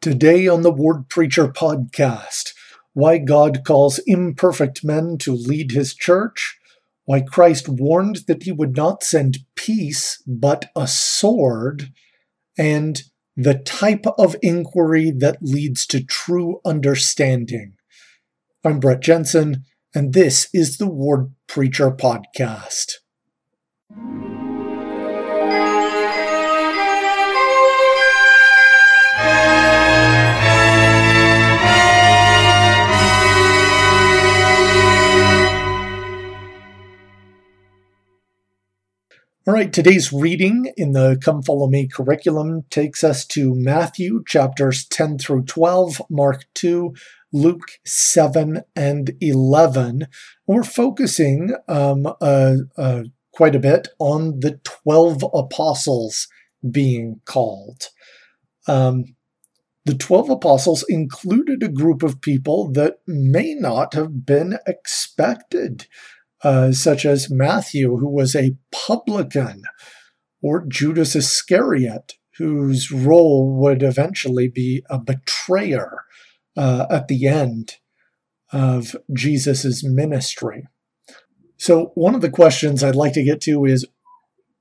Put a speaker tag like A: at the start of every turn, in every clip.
A: Today on the Ward Preacher podcast, why God calls imperfect men to lead his church, why Christ warned that he would not send peace but a sword, and the type of inquiry that leads to true understanding. I'm Brett Jensen, and this is the Ward Preacher podcast. All right, today's reading in the Come Follow Me curriculum takes us to Matthew chapters 10 through 12, Mark 2, Luke 7 and 11. We're focusing um, uh, uh, quite a bit on the 12 apostles being called. Um, the 12 apostles included a group of people that may not have been expected uh, such as Matthew, who was a publican, or Judas Iscariot, whose role would eventually be a betrayer uh, at the end of Jesus' ministry. So, one of the questions I'd like to get to is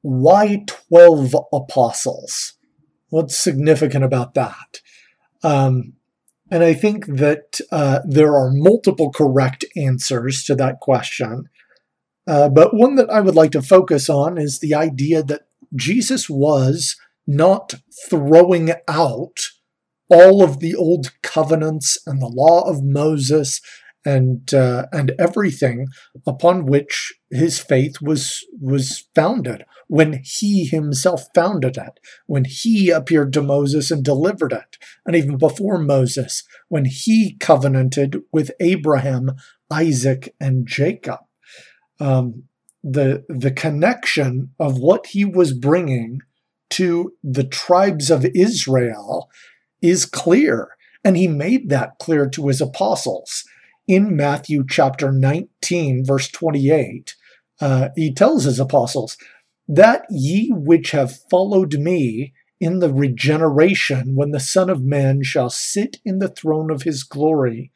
A: why 12 apostles? What's significant about that? Um, and I think that uh, there are multiple correct answers to that question. Uh, but one that I would like to focus on is the idea that Jesus was not throwing out all of the old covenants and the law of Moses and uh, and everything upon which his faith was was founded when he himself founded it when he appeared to Moses and delivered it and even before Moses when he covenanted with Abraham Isaac and Jacob um, the the connection of what he was bringing to the tribes of Israel is clear, and he made that clear to his apostles in Matthew chapter 19, verse 28. Uh, he tells his apostles that ye which have followed me in the regeneration when the Son of Man shall sit in the throne of his glory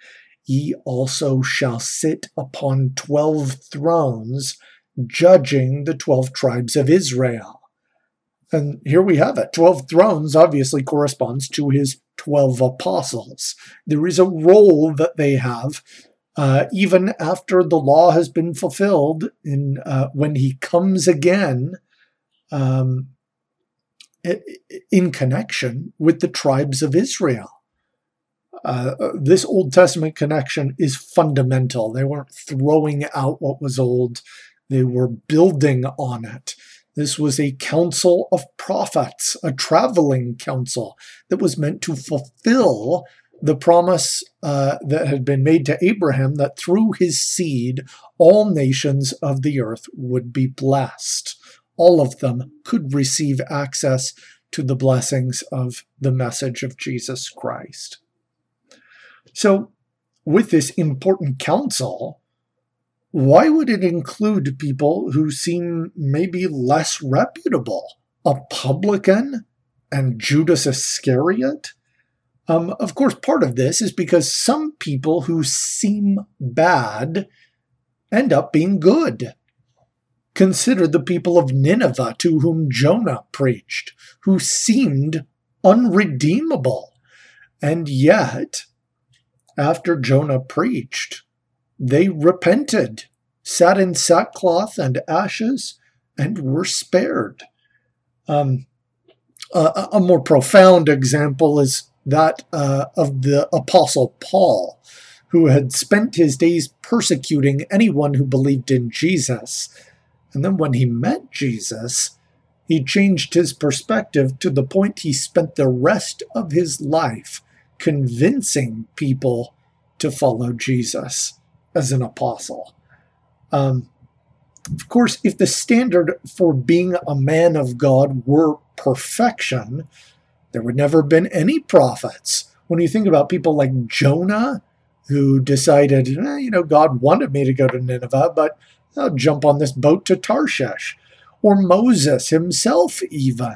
A: ye also shall sit upon twelve thrones, judging the twelve tribes of Israel. And here we have it. Twelve thrones obviously corresponds to his twelve apostles. There is a role that they have uh, even after the law has been fulfilled in uh, when he comes again um, in connection with the tribes of Israel. Uh, this Old Testament connection is fundamental. They weren't throwing out what was old, they were building on it. This was a council of prophets, a traveling council that was meant to fulfill the promise uh, that had been made to Abraham that through his seed all nations of the earth would be blessed. All of them could receive access to the blessings of the message of Jesus Christ. So, with this important council, why would it include people who seem maybe less reputable? A publican and Judas Iscariot? Um, of course, part of this is because some people who seem bad end up being good. Consider the people of Nineveh to whom Jonah preached, who seemed unredeemable. And yet, after Jonah preached, they repented, sat in sackcloth and ashes, and were spared. Um, a, a, more profound example is that uh, of the Apostle Paul, who had spent his days persecuting anyone who believed in Jesus. And then when he met Jesus, he changed his perspective to the point he spent the rest of his life convincing people to follow Jesus as an apostle. Um, of course, if the standard for being a man of God were perfection, there would never have been any prophets. When you think about people like Jonah, who decided, eh, you know, God wanted me to go to Nineveh, but I'll jump on this boat to Tarshish. Or Moses himself, even.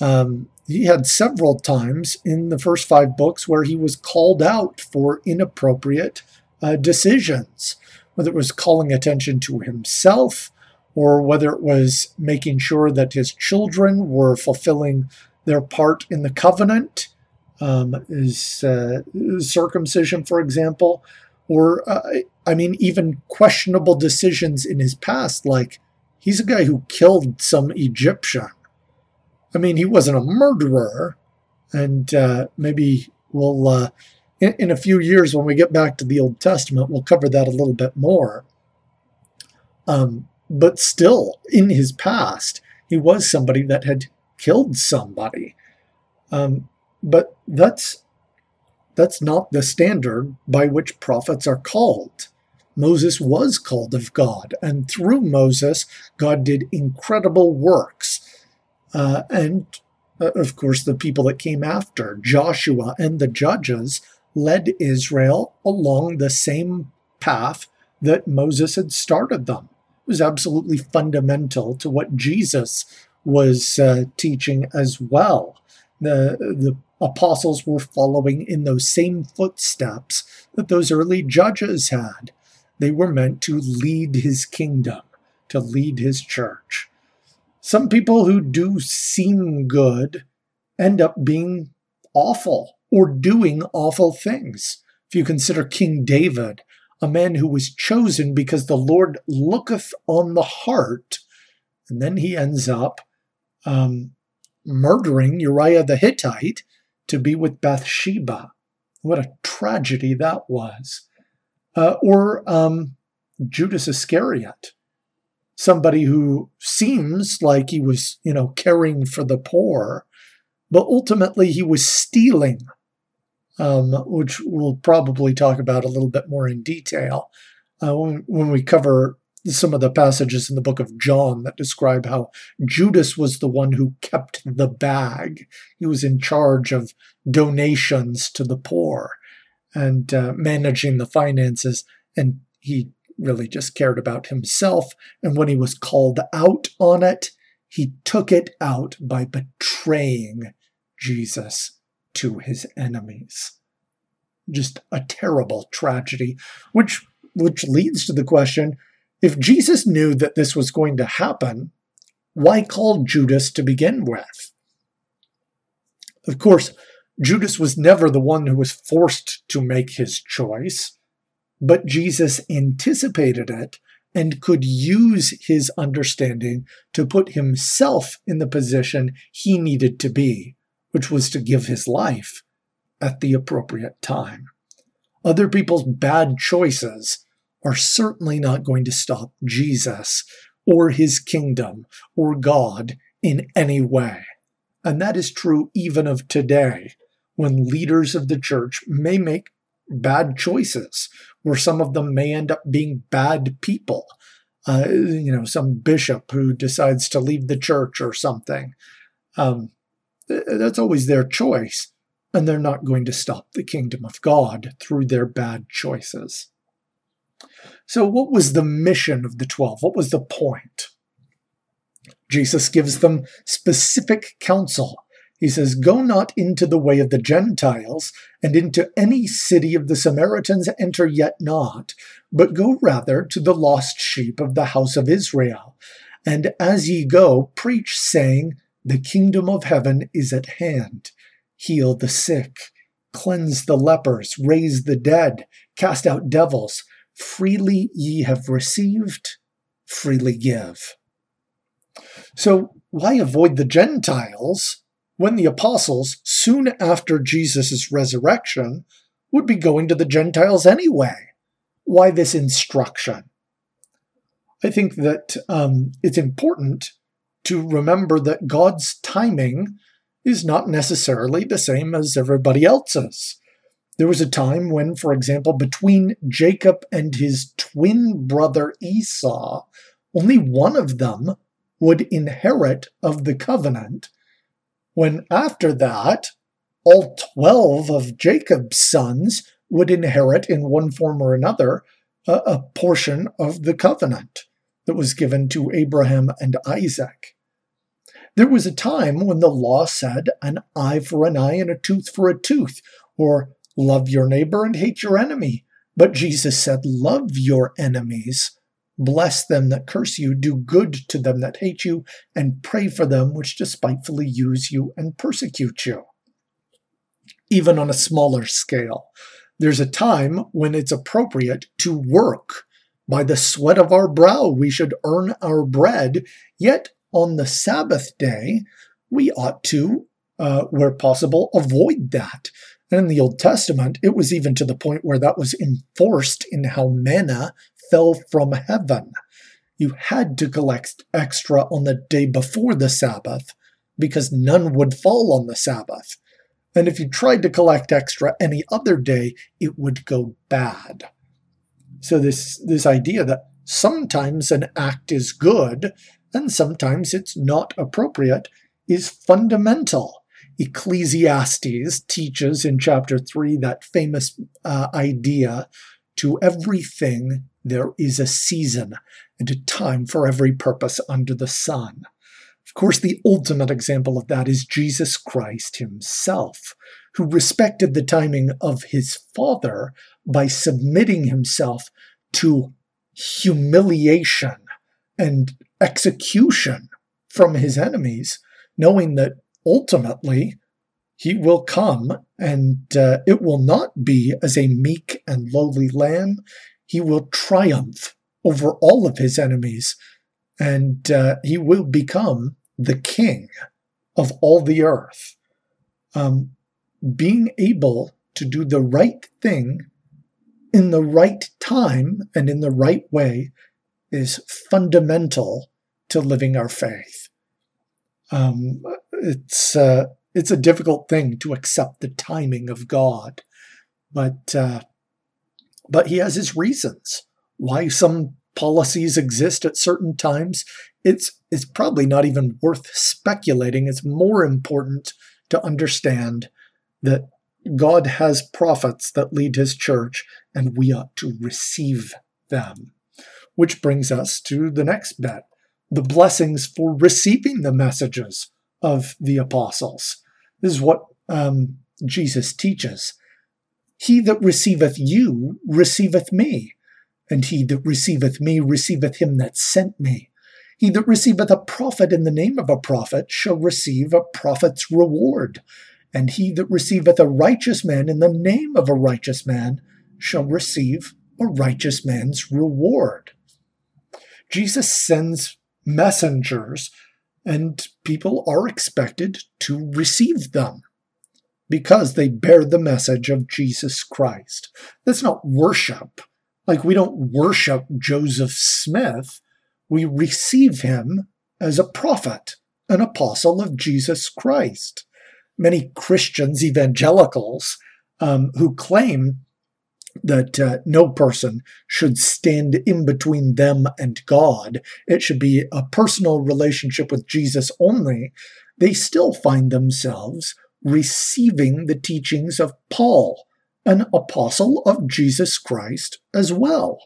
A: Um, he had several times in the first five books where he was called out for inappropriate uh, decisions, whether it was calling attention to himself or whether it was making sure that his children were fulfilling their part in the covenant, um, uh, circumcision, for example, or, uh, I mean, even questionable decisions in his past, like he's a guy who killed some Egyptian I mean, he wasn't a murderer, and uh, maybe we'll, uh, in, in, a few years when we get back to the Old Testament, we'll cover that a little bit more. Um, but still, in his past, he was somebody that had killed somebody. Um, but that's that's not the standard by which prophets are called. Moses was called of God, and through Moses, God did incredible works uh, and uh, of course, the people that came after, Joshua and the judges, led Israel along the same path that Moses had started them. It was absolutely fundamental to what Jesus was uh, teaching as well. The, the apostles were following in those same footsteps that those early judges had. They were meant to lead his kingdom, to lead his church. Some people who do seem good end up being awful or doing awful things. If you consider King David, a man who was chosen because the Lord looketh on the heart, and then he ends up um, murdering Uriah the Hittite to be with Bathsheba. What a tragedy that was. Uh, or um, Judas Iscariot, somebody who seems like he was, you know, caring for the poor, but ultimately he was stealing, um, which we'll probably talk about a little bit more in detail uh, when, when we cover some of the passages in the book of John that describe how Judas was the one who kept the bag. He was in charge of donations to the poor and uh, managing the finances, and he really just cared about himself. And when he was called out on it, he took it out by betraying Jesus to his enemies. Just a terrible tragedy, which, which leads to the question if Jesus knew that this was going to happen, why call Judas to begin with? Of course, Judas was never the one who was forced to make his choice. But Jesus anticipated it and could use his understanding to put himself in the position he needed to be, which was to give his life at the appropriate time. Other people's bad choices are certainly not going to stop Jesus or his kingdom or God in any way. And that is true even of today, when leaders of the church may make bad choices, where some of them may end up being bad people. Uh, you know, some bishop who decides to leave the church or something. Um, that's always their choice, and they're not going to stop the kingdom of God through their bad choices. So, what was the mission of the 12? What was the point? Jesus gives them specific counsel he says, Go not into the way of the Gentiles, and into any city of the Samaritans enter yet not, but go rather to the lost sheep of the house of Israel. And as ye go, preach, saying, The kingdom of heaven is at hand. Heal the sick, cleanse the lepers, raise the dead, cast out devils. Freely ye have received, freely give. So, why avoid the Gentiles when the apostles, soon after Jesus' resurrection, would be going to the Gentiles anyway. Why this instruction? I think that um, it's important to remember that God's timing is not necessarily the same as everybody else's. There was a time when, for example, between Jacob and his twin brother Esau, only one of them would inherit of the covenant, when after that, all 12 of Jacob's sons would inherit in one form or another a, a portion of the covenant that was given to Abraham and Isaac. There was a time when the law said an eye for an eye and a tooth for a tooth, or love your neighbor and hate your enemy. But Jesus said, Love your enemies, bless them that curse you, do good to them that hate you, and pray for them which despitefully use you and persecute you. Even on a smaller scale, there's a time when it's appropriate to work. By the sweat of our brow we should earn our bread, yet on the Sabbath day, we ought to, uh, where possible, avoid that. And in the Old Testament, it was even to the point where that was enforced in how manna fell from heaven. You had to collect extra on the day before the Sabbath because none would fall on the Sabbath. And if you tried to collect extra any other day, it would go bad. So this this idea that sometimes an act is good and sometimes it's not appropriate, is fundamental. Ecclesiastes teaches in chapter 3 that famous uh, idea to everything there is a season and a time for every purpose under the sun. Of course, the ultimate example of that is Jesus Christ himself, who respected the timing of his Father by submitting himself to humiliation and execution from his enemies, knowing that ultimately he will come and uh, it will not be as a meek and lowly lamb. He will triumph over all of his enemies and uh, he will become the king of all the earth. Um, being able to do the right thing in the right time and in the right way is fundamental to living our faith. Um, it's uh, it's a difficult thing to accept the timing of God, but uh, but He has His reasons why some policies exist at certain times. It's it's probably not even worth speculating. It's more important to understand that God has prophets that lead His church, and we ought to receive them. Which brings us to the next bet the blessings for receiving the messages of the apostles. This is what um, Jesus teaches. He that receiveth you receiveth me, and he that receiveth me receiveth him that sent me. He that receiveth a prophet in the name of a prophet shall receive a prophet's reward, and he that receiveth a righteous man in the name of a righteous man shall receive a righteous man's reward. Jesus sends messengers, and people are expected to receive them because they bear the message of Jesus Christ. That's not worship. Like we don't worship Joseph Smith, we receive him as a prophet, an apostle of Jesus Christ. Many Christians, evangelicals, um, who claim that uh, no person should stand in between them and God. It should be a personal relationship with Jesus only. They still find themselves receiving the teachings of Paul, an apostle of Jesus Christ as well.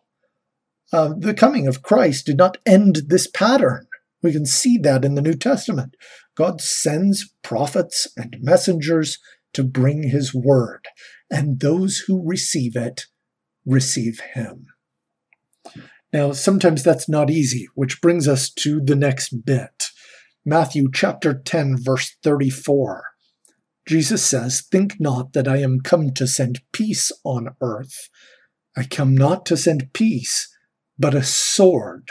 A: Uh, the coming of Christ did not end this pattern. We can see that in the New Testament. God sends prophets and messengers to bring his word and those who receive it receive him. Now, sometimes that's not easy, which brings us to the next bit. Matthew chapter 10, verse 34. Jesus says, Think not that I am come to send peace on earth. I come not to send peace, but a sword.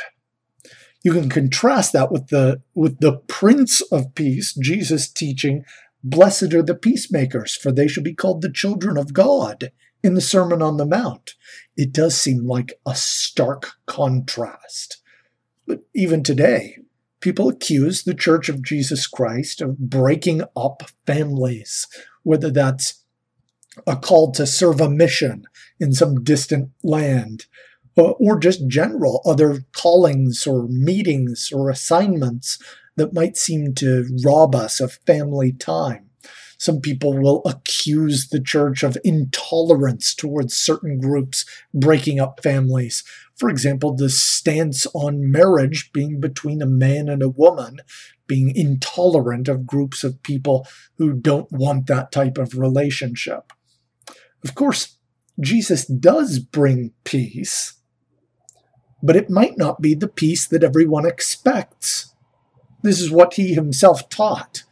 A: You can contrast that with the with the Prince of Peace, Jesus teaching Blessed are the peacemakers, for they shall be called the children of God in the Sermon on the Mount. It does seem like a stark contrast. But even today, people accuse the Church of Jesus Christ of breaking up families, whether that's a call to serve a mission in some distant land, uh, or just general other callings or meetings or assignments that might seem to rob us of family time. Some people will accuse the church of intolerance towards certain groups breaking up families. For example, the stance on marriage being between a man and a woman, being intolerant of groups of people who don't want that type of relationship. Of course, Jesus does bring peace, but it might not be the peace that everyone expects. This is what he himself taught.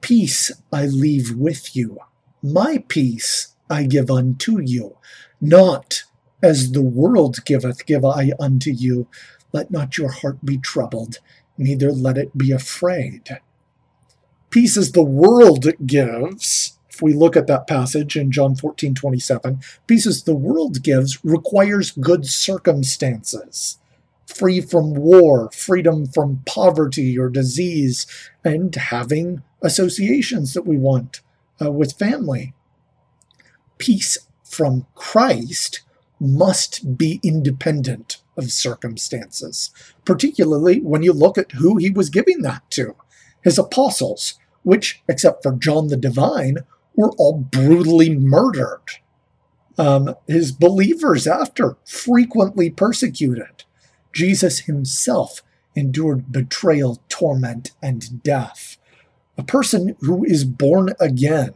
A: Peace I leave with you, my peace I give unto you, not as the world giveth, give I unto you. Let not your heart be troubled, neither let it be afraid. Peace as the world gives, if we look at that passage in John 14 27, peace as the world gives requires good circumstances free from war, freedom from poverty or disease, and having associations that we want uh, with family. Peace from Christ must be independent of circumstances, particularly when you look at who he was giving that to his apostles, which, except for John the Divine, were all brutally murdered. Um, his believers after frequently persecuted. Jesus himself endured betrayal, torment, and death. A person who is born again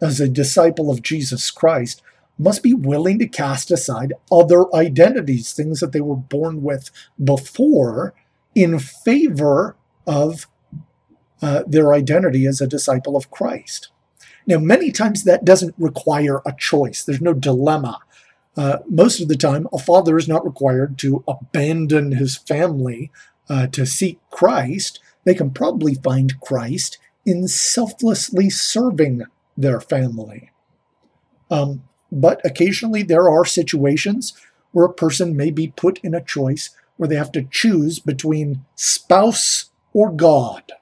A: as a disciple of Jesus Christ must be willing to cast aside other identities, things that they were born with before, in favor of uh, their identity as a disciple of Christ. Now, many times that doesn't require a choice, there's no dilemma. Uh, most of the time, a father is not required to abandon his family uh, to seek Christ. They can probably find Christ in selflessly serving their family. Um, but occasionally there are situations where a person may be put in a choice where they have to choose between spouse or God.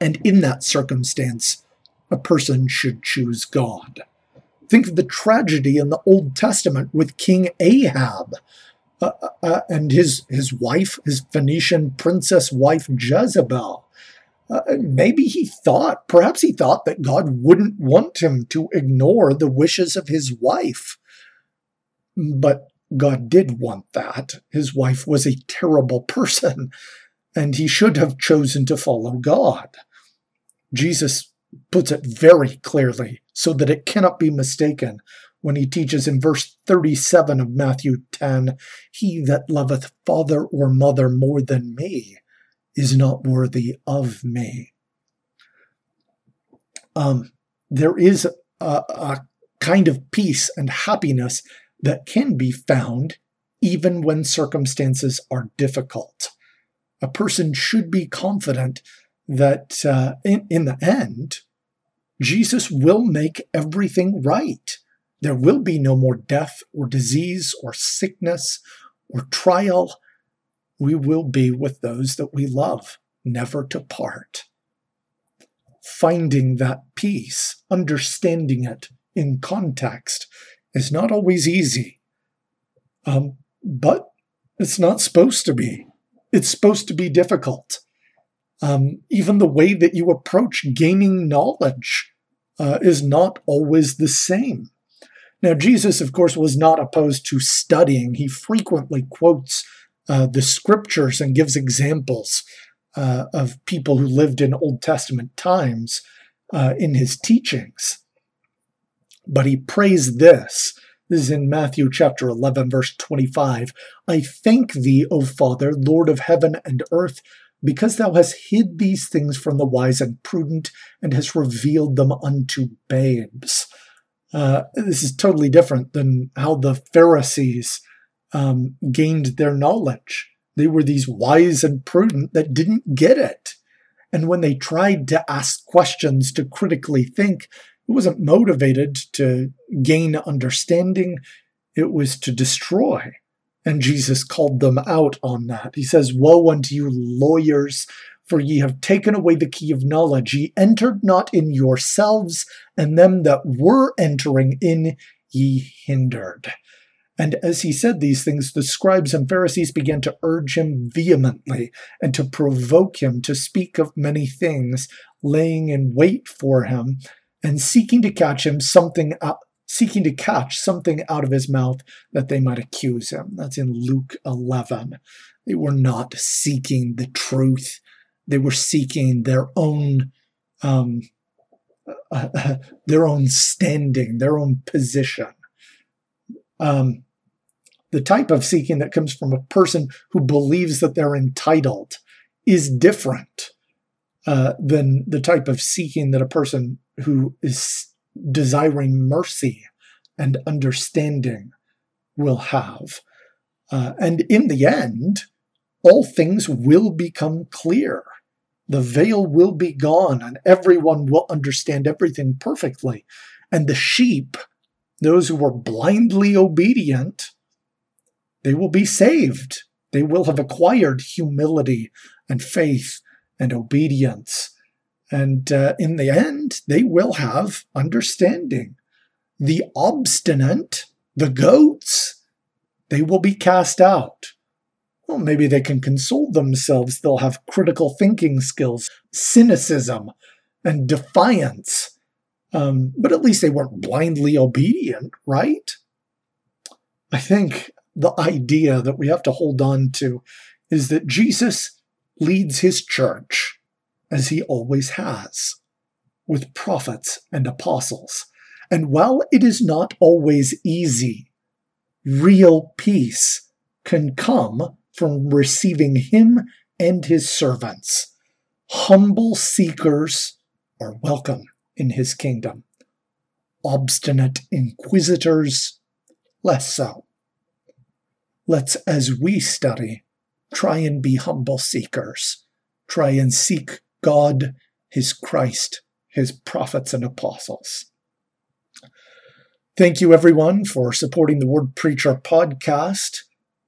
A: And in that circumstance, a person should choose God. Think of the tragedy in the Old Testament with King Ahab uh, uh, uh and his, his wife, his Phoenician princess wife Jezebel. Uh, maybe he thought, perhaps he thought that God wouldn't want him to ignore the wishes of his wife. But God did want that. His wife was a terrible person, and he should have chosen to follow God. Jesus puts it very clearly so that it cannot be mistaken when he teaches in verse 37 of Matthew 10 He that loveth father or mother more than me is not worthy of me. Um, there is a, a kind of peace and happiness that can be found even when circumstances are difficult. A person should be confident that uh, in, in the end, Jesus will make everything right. There will be no more death or disease or sickness or trial. We will be with those that we love, never to part. Finding that peace, understanding it in context, is not always easy. Um, but it's not supposed to be. It's supposed to be difficult. Um, even the way that you approach gaining knowledge uh, is not always the same. Now, Jesus, of course, was not opposed to studying. He frequently quotes uh, the scriptures and gives examples uh, of people who lived in Old Testament times uh, in his teachings. But he prays this. This is in Matthew chapter 11, verse 25. I thank thee, O Father, Lord of heaven and earth because thou hast hid these things from the wise and prudent and hast revealed them unto babes. Uh, this is totally different than how the Pharisees um, gained their knowledge. They were these wise and prudent that didn't get it. And when they tried to ask questions to critically think, it wasn't motivated to gain understanding, it was to destroy. And Jesus called them out on that. He says, Woe unto you, lawyers, for ye have taken away the key of knowledge. Ye entered not in yourselves, and them that were entering in ye hindered. And as he said these things, the scribes and Pharisees began to urge him vehemently and to provoke him to speak of many things, laying in wait for him and seeking to catch him something seeking to catch something out of his mouth that they might accuse him. That's in Luke 11. They were not seeking the truth. They were seeking their own um, uh, their own standing, their own position. Um, the type of seeking that comes from a person who believes that they're entitled is different uh, than the type of seeking that a person who is desiring mercy and understanding will have. Uh, and in the end, all things will become clear. The veil will be gone, and everyone will understand everything perfectly. And the sheep, those who were blindly obedient, they will be saved. They will have acquired humility and faith and obedience. And uh, in the end, they will have understanding. The obstinate, the goats, they will be cast out. Well, maybe they can console themselves. They'll have critical thinking skills, cynicism, and defiance. Um, but at least they weren't blindly obedient, right? I think the idea that we have to hold on to is that Jesus leads his church as he always has, with prophets and apostles. And while it is not always easy, real peace can come from receiving him and his servants. Humble seekers are welcome in his kingdom. Obstinate inquisitors, less so. Let's, as we study, try and be humble seekers. Try and seek God, His Christ, His prophets and apostles. Thank you, everyone, for supporting the Ward Preacher podcast.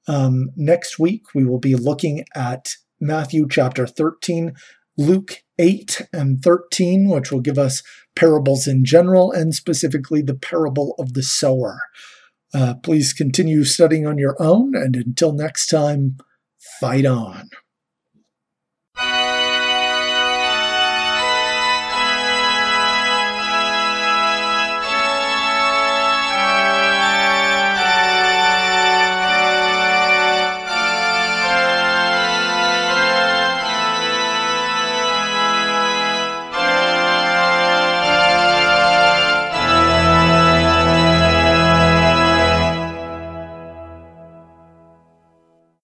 A: Um, next week, we will be looking at Matthew chapter 13, Luke 8 and 13, which will give us parables in general and specifically the parable of the sower. Uh, please continue studying on your own, and until next time, fight on.